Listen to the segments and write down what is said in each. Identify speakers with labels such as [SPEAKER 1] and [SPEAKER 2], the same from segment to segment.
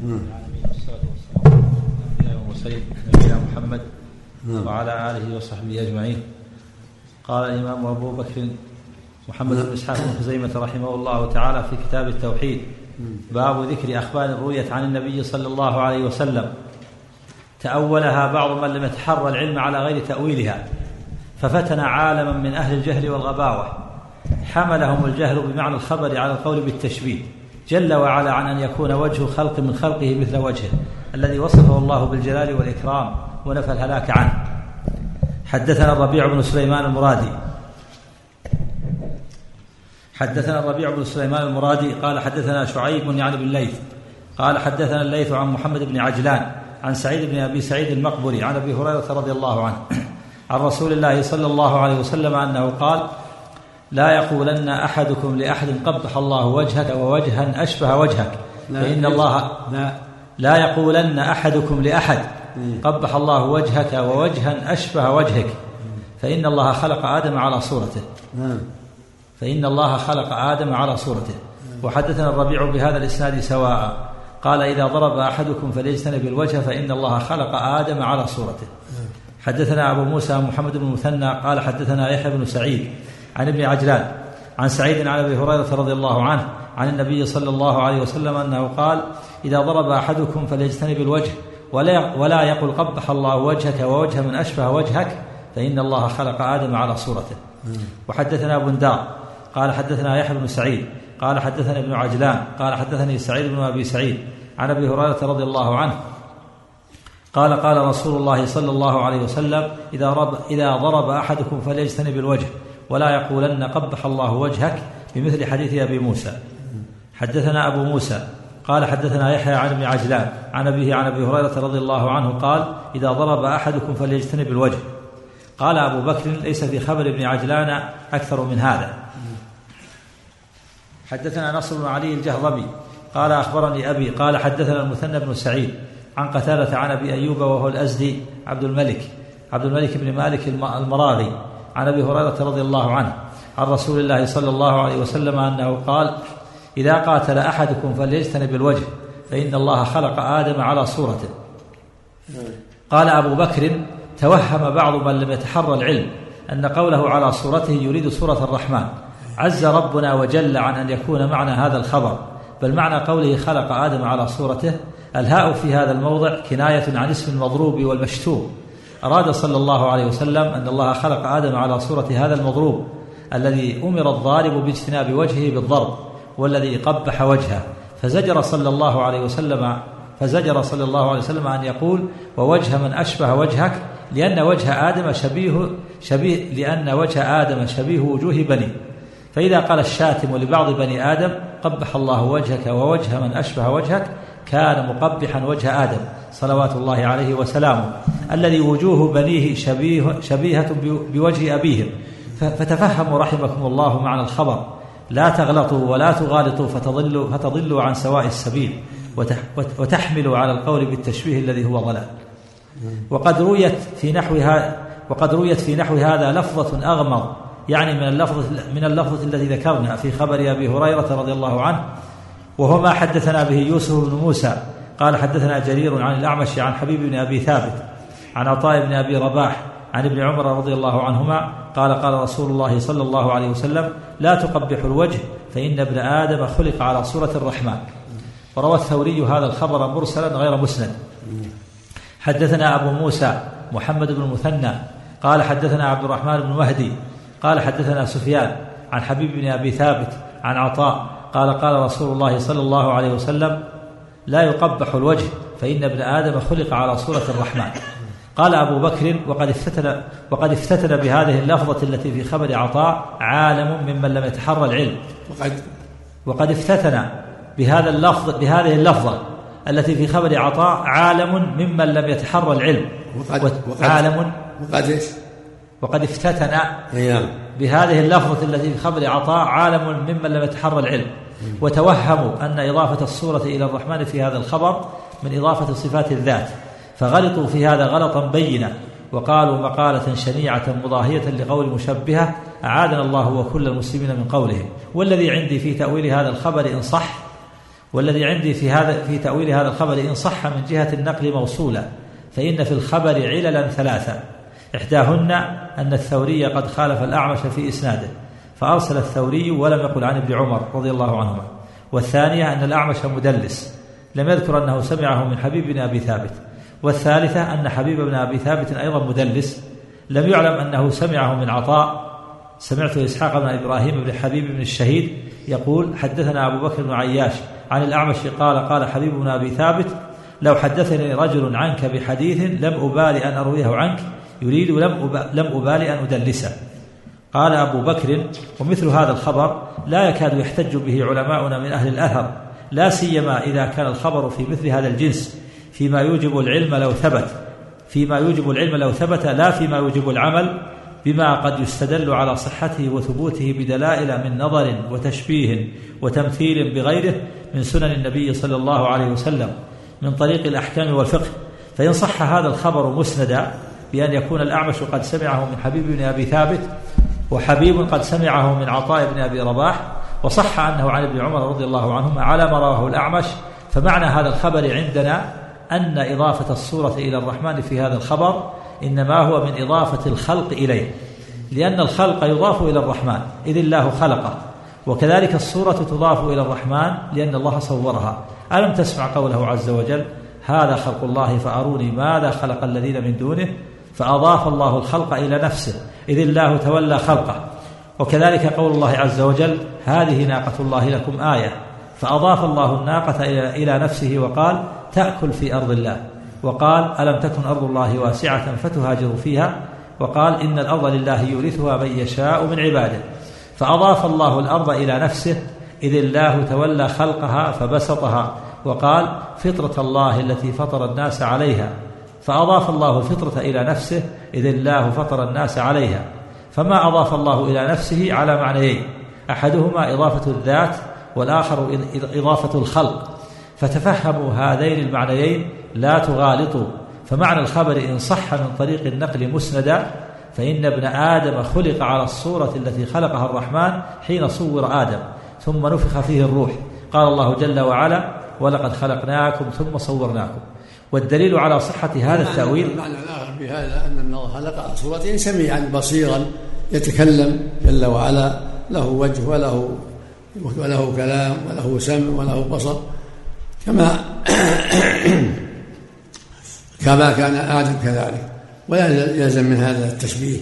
[SPEAKER 1] والسلام على نبينا محمد وعلى آله وصحبه أجمعين. قال الإمام أبو بكر محمد بن إسحاق بن خزيمة رحمه الله تعالى في كتاب التوحيد. باب ذكر أخبار رويت عن النبي صلى الله عليه وسلم. تأولها بعض من لم يتحرى العلم على غير تأويلها. ففتن عالما من أهل الجهل والغباوة. حملهم الجهل بمعنى الخبر على القول بالتشبيه. جل وعلا عن أن يكون وجه خلق من خلقه مثل وجهه الذي وصفه الله بالجلال والإكرام ونفى الهلاك عنه. حدثنا الربيع بن سليمان المرادي. حدثنا الربيع بن سليمان المرادي. قال حدثنا شعيب يعني بن الليث قال حدثنا الليث عن محمد بن عجلان عن سعيد بن أبي سعيد المقبري عن أبي هريرة رضي الله عنه عن رسول الله صلى الله عليه وسلم أنه قال لا يقولن أحدكم لأحد قبح الله وجهك ووجها أشبه وجهك. فإن الله لا. لا يقولن أحدكم لأحد قبح الله وجهك ووجها أشبه وجهك. فإن الله خلق آدم على صورته. فإن الله خلق آدم على صورته. وحدثنا الربيع بهذا الإسناد سواء. قال إذا ضرب أحدكم فليجتنب الوجه فإن الله خلق آدم على صورته. حدثنا أبو موسى محمد بن المثنى قال حدثنا يحيى بن سعيد عن ابن عجلان عن سعيد عن ابي هريرة رضي الله عنه عن النبي صلى الله عليه وسلم أنه قال إذا ضرب أحدكم فليجتنب الوجه ولا ولا يقل قبح الله وجهك ووجه من أشبه وجهك فإن الله خلق آدم على صورته. وحدثنا بندار قال حدثنا يحيى بن سعيد قال حدثنا ابن عجلان قال حدثني سعيد بن أبي سعيد عن أبي هريرة رضي الله عنه قال قال رسول الله صلى الله عليه وسلم إذا إذا ضرب أحدكم فليجتنب الوجه. ولا يقولن قبح الله وجهك بمثل حديث أبي موسى. حدثنا أبو موسى قال حدثنا يحيى عن ابن عجلان عن أبيه عن أبي هريرة رضي الله عنه قال إذا ضرب أحدكم فليجتنب الوجه. قال أبو بكر ليس في خبر ابن عجلان أكثر من هذا. حدثنا نصر بن علي الجهضمي قال أخبرني أبي قال حدثنا المثنى بن سعيد عن قتادة عن أبي أيوب وهو الأزدي عبد الملك عبد الملك بن مالك المراغي عن أبي هريرة رضي الله عنه عن رسول الله صلى الله عليه وسلم أنه قال إذا قاتل أحدكم فليجتنب الوجه فإن الله خلق آدم على صورته قال أبو بكر توهم بعض من لم يتحرى العلم أن قوله على صورته يريد صورة الرحمن. عز ربنا وجل عن أن يكون معنى هذا الخبر بل معنى قوله خلق آدم على صورته الهاء في هذا الموضع كناية عن اسم المضروب والمشتوم أراد صلى الله عليه وسلم أن الله خلق آدم على صورة هذا المضروب الذي أمر الضارب باجتناب وجهه بالضرب والذي قبح وجهه. فزجر صلى الله عليه وسلم فزجر صلى الله عليه وسلم أن يقول ووجه من أشبه وجهك لأن وجه آدم شبيه شبيه لأن وجه آدم شبيه وجوه بني. فإذا قال الشاتم لبعض بني آدم قبح الله وجهك ووجه من أشبه وجهك كان مقبحا وجه آدم صلوات الله عليه وسلامه. الذي وجوه بنيه شبيه شبيهة بوجه أبيهم. فتفهموا رحمكم الله معنى الخبر. لا تغلطوا ولا تغالطوا فتضلوا فتضلوا عن سواء السبيل وتحملوا على القول بالتشبيه الذي هو ضلال. وقد رويت في نحو هذا وقد رويت في نحو هذا لفظة أغمض يعني من اللفظة من اللفظة التي ذكرنا في خبر أبي هريرة رضي الله عنه وهو ما حدثنا به يوسف بن موسى. قال حدثنا جرير عن الأعمش عن حبيب بن أبي ثابت. عن عطاء بن أبي رباح عن ابن عمر رضي الله عنهما قال قال رسول الله صلى الله عليه وسلم لا تقبح الوجه فإن ابن آدم خلق على صورة الرحمن. وروى الثوري هذا الخبر مرسلا غير مسند. حدثنا أبو موسى محمد بن المثنى قال حدثنا عبد الرحمن بن مهدي قال حدثنا سفيان عن حبيب بن أبي ثابت عن عطاء قال قال رسول الله صلى الله عليه وسلم لا يقبح الوجه فإن ابن آدم خلق على صورة الرحمن. قال أبو بكر وقد افتتن وقد افتتن بهذه اللفظة التي في خبر عطاء عالم ممن لم يتحرى العلم. وقد وقد افتتن بهذا اللفظ بهذه اللفظة التي في خبر عطاء عالم ممن لم يتحرى العلم.
[SPEAKER 2] وقد وقد
[SPEAKER 1] عالم.
[SPEAKER 2] وقد إيش؟
[SPEAKER 1] وقد افتتن
[SPEAKER 2] نعم
[SPEAKER 1] بهذه اللفظة التي في خبر عطاء عالم ممن لم يتحرى العلم. وتوهموا أن إضافة الصورة إلى الرحمن في هذا الخبر من إضافة صفات الذات. فغلطوا في هذا غلطا بينا وقالوا مقالة شنيعة مضاهية لقول مشبهة أعاذنا الله وكل المسلمين من قولهم. والذي عندي في تأويل هذا الخبر إن صح والذي عندي في هذا في تأويل هذا الخبر إن صح من جهة النقل موصولا فإن في الخبر عللا ثلاثة إحداهن أن الثوري قد خالف الأعمش في إسناده فأرسل الثوري ولم يقل عن ابن عمر رضي الله عنهما. والثانية أن الأعمش مدلس لم يذكر أنه سمعه من حبيب بن أبي ثابت. والثالثة أن حبيب بن أبي ثابت أيضا مدلس لم يعلم أنه سمعه من عطاء. سمعت إسحاق بن إبراهيم بن حبيب بن الشهيد يقول حدثنا أبو بكر بن عياش عن الأعمش قال قال حبيب بن أبي ثابت لو حدثني رجل عنك بحديث لم أبالي أن أرويه عنك يريد لم لم أبالي أن أدلسه. قال أبو بكر ومثل هذا الخبر لا يكاد يحتج به علماؤنا من أهل الأثر لا سيما إذا كان الخبر في مثل هذا الجنس فيما يوجب العلم لو ثبت فيما يوجب العلم لو ثبت لا فيما يوجب العمل بما قد يستدل على صحته وثبوته بدلائل من نظر وتشبيه وتمثيل بغيره من سنن النبي صلى الله عليه وسلم من طريق الأحكام والفقه. فإن صح هذا الخبر مسندا بأن يكون الأعمش قد سمعه من حبيب بن أبي ثابت وحبيب قد سمعه من عطاء بن أبي رباح وصح أنه عن ابن عمر رضي الله عنهما على ما رواه الأعمش فمعنى هذا الخبر عندنا أن إضافة الصورة إلى الرحمن في هذا الخبر إنما هو من إضافة الخلق إليه لأن الخلق يضاف إلى الرحمن إذ الله خلقه. وكذلك الصورة تضاف إلى الرحمن لأن الله صورها. ألم تسمع قوله عز وجل هذا خلق الله فأروني ماذا خلق الذين من دونه؟ فأضاف الله الخلق إلى نفسه إذ الله تولى خلقه. وكذلك قول الله عز وجل هذه ناقة الله لكم آية. فأضاف الله الناقة إلى نفسه وقال تأكل في أرض الله. وقال ألم تكن أرض الله واسعة فتهاجروا فيها؟ وقال إن الأرض لله يورثها من يشاء من عباده. فأضاف الله الأرض إلى نفسه. إذ الله تولى خلقها فبسطها. وقال فطرة الله التي فطر الناس عليها. فأضاف الله الفطرة إلى نفسه. إذ الله فطر الناس عليها. فما أضاف الله إلى نفسه على معنيين. أحدهما إضافة الذات والآخر إضافة الخلق. فتفهموا هذين المعنيين لا تغالطوا. فمعنى الخبر إن صح من طريق النقل مسندا فإن ابن آدم خلق على الصورة التي خلقها الرحمن حين صور آدم ثم نفخ فيه الروح. قال الله جل وعلا ولقد خلقناكم ثم صورناكم. والدليل على صحة هذا التأويل
[SPEAKER 2] المعنى الآخر في هذا أن الله خلق على صورة سميعا بصيرا يتكلم جل وعلا له وجه وله وله كلام وله سمع وله بصر. كما كما كان آدم كذلك ولا يلزم من هذا التشبيه.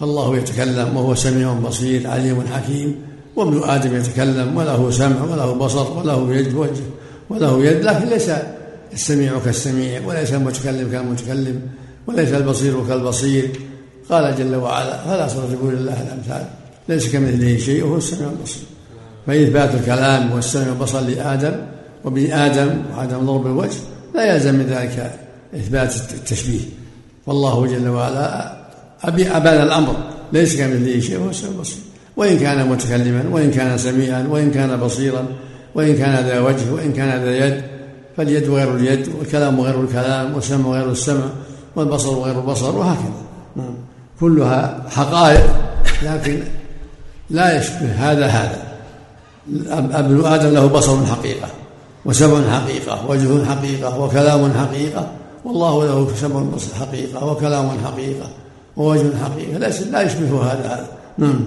[SPEAKER 2] فالله يتكلم وهو سميع بصير عليم حكيم. وابن آدم يتكلم وله سمع وله بصر وله يد وجه وله يد لكن ليس السميع كالسميع وليس المتكلم كالمتكلم وليس البصير كالبصير. قال جل وعلا فلا تضربوا لله الأمثال ليس كمثله شيء وهو السميع البصير. فإثبات الكلام والسمع والبصر لآدم وبن آدم وعدم ضرب الوجه لا يلزم من ذلك إثبات التشبيه. والله جل وعلا أبي أبان الأمر ليس كمثله شيء وهو السميع البصير. وإن كان متكلما وإن كان سميعا وإن كان بصيرا وإن كان ذا وجه وإن كان ذا يد فاليد غير اليد والكلام غير الكلام والسمع غير السمع والبصر غير البصر وهكذا. نعم. كلها حقائق لكن لا يشبه هذا هذا. أبن آدم له بصر حقيقة. وسمع حقيقة وجه حقيقة وكلام حقيقة. والله له سمع حقيقة وكلام حقيقة ووجه حقيقة. لا يشبه هذا هذا. نعم.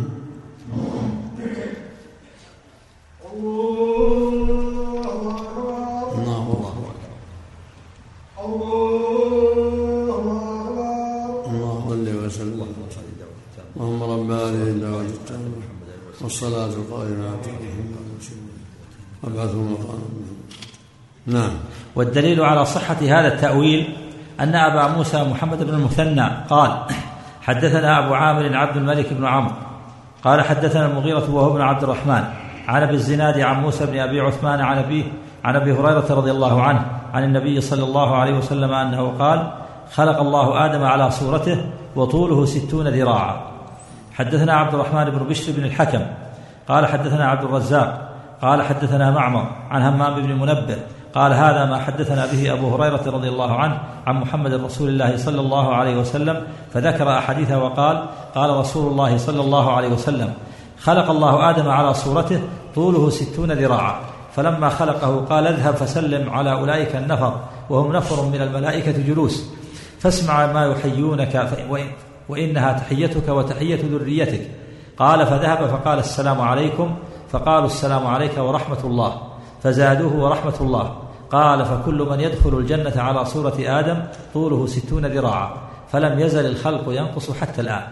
[SPEAKER 1] نعم. والدليل على صحة هذا التأويل أن أبا موسى محمد بن المثنى قال حدثنا أبو عامر عبد الملك بن عمرو. قال حدثنا المغيرة وهو ابن عبد الرحمن. عن أبي الزناد عن موسى بن أبي عثمان عن أبيه عن أبي هريرة رضي الله عنه عن النبي صلى الله عليه وسلم أنه قال خلق الله آدم على صورته وطوله ستون ذراعا. حدثنا عبد الرحمن بن بشر بن الحكم. قال حدثنا عبد الرزاق. قال حدثنا معمر عن همام بن منبه. قال هذا ما حدثنا به أبو هريرة رضي الله عنه عن محمد رسول الله صلى الله عليه وسلم فذكر أحاديثه وقال قال رسول الله صلى الله عليه وسلم خلق الله آدم على صورته طوله ستون ذراعا فلما خلقه قال اذهب فسلم على أولئك النفر وهم نفر من الملائكة جلوس فاسمع ما يحيونك وإنها تحيتك وتحية ذريتك. قال فذهب فقال السلام عليكم. فقالوا السلام عليك ورحمة الله. فزادوه ورحمة الله. قال فكل من يدخل الجنة على صورة آدم طوله ستون ذراعا فلم يزل الخلق ينقص حتى الآن.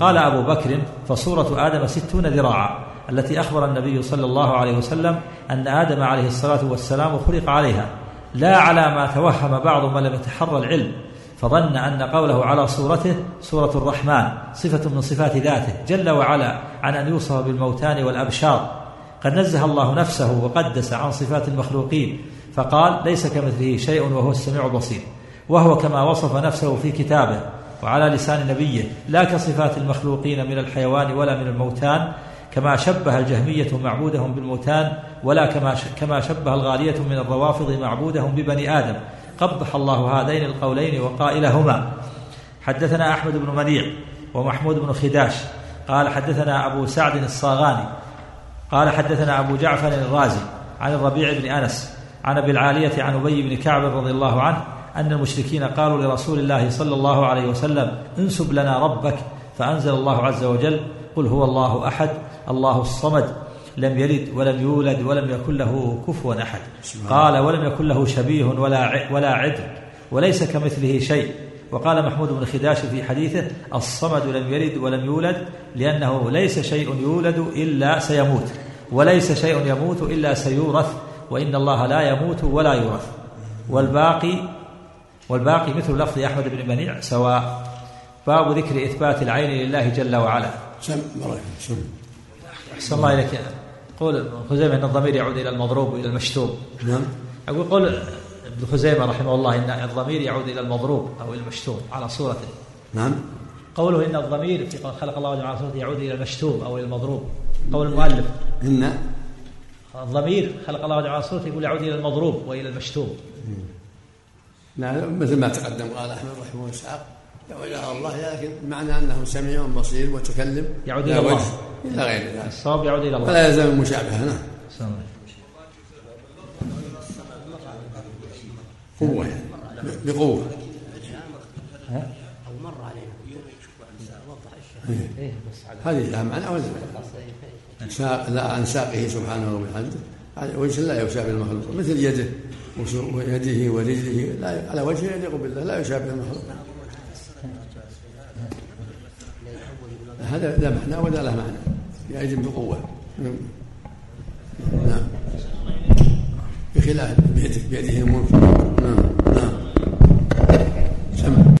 [SPEAKER 1] قال أبو بكر فصورة آدم ستون ذراعا التي أخبر النبي صلى الله عليه وسلم أن آدم عليه الصلاة والسلام خلق عليها لا على ما توهم بعض من لم يتحرى العلم فظن أن قوله على صورته صورة الرحمن صفة من صفات ذاته جل وعلا عن أن يوصف بالموتان والأبشار. قد نزه الله نفسه وقدس عن صفات المخلوقين فقال ليس كمثله شيء وهو السميع البصير وهو كما وصف نفسه في كتابه وعلى لسان نبيه لا كصفات المخلوقين من الحيوان ولا من الموتان كما شبه الجهمية معبودهم بالموتان ولا كما كما شبه الغالية من الروافض معبودهم ببني آدم. قبح الله هذين القولين وقائلهما. حدثنا أحمد بن منيع ومحمود بن خداش قال حدثنا أبو سعد الصاغاني قال حدثنا أبو جعفر الرازي عن الربيع بن أنس عن أبي العالية عن أبي بن كعب رضي الله عنه أن المشركين قالوا لرسول الله صلى الله عليه وسلم انسب لنا ربك فأنزل الله عز وجل قل هو الله أحد الله الصمد لم يلد ولم يولد ولم يكن له كفوا أحد. قال ولم يكن له شبيه ولا ولا عدل وليس كمثله شيء. وقال محمود بن خداش في حديثه الصمد لم يلد ولم يولد لأنه ليس شيء يولد إلا سيموت وليس شيء يموت إلا سيورث وإن الله لا يموت ولا يورث. والباقي والباقي مثل لفظ أحمد بن منيع سواء باب ذكر إثبات العين لله جل وعلا.
[SPEAKER 2] سم سم.
[SPEAKER 1] أحسن الله إليك. قول خزيمة أن الضمير يعود إلى المضروب وإلى المشتوم
[SPEAKER 2] نعم.
[SPEAKER 1] أقول قول ابن خزيمة رحمه الله أن الضمير يعود إلى المضروب أو المشتوم على صورته
[SPEAKER 2] نعم.
[SPEAKER 1] قوله إن الضمير في خلق الله على صورته يعود إلى المشتوم أو إلى المضروب. قول المؤلف.
[SPEAKER 2] إن.
[SPEAKER 1] الضمير خلق الله على صورته يقول يعود إلى المضروب وإلى المشتوم.
[SPEAKER 2] نعم مثل ما تقدم قال أحمد رحمه الله إسحاق يعود إلى الله لكن معنى أنه سميع بصير متكلم
[SPEAKER 1] يعود إلى الله.
[SPEAKER 2] إلى غير ذلك.
[SPEAKER 1] الصواب يعود إلى الله.
[SPEAKER 2] فلا يلزم المشابهة نعم. قوة يعني بقوة. أو مر علينا إيه. هذه لها معنى ولا لا عن ساقه سبحانه وبحمده. على وجه لا يشابه المخلوق. مثل يده ويده ورجله. لا على وجه يليق بالله. لا يشابه المخلوق. هذا لا معنى ولا له معنى. يأتي بقوة نعم بخلاف بيده بيده الملك نعم.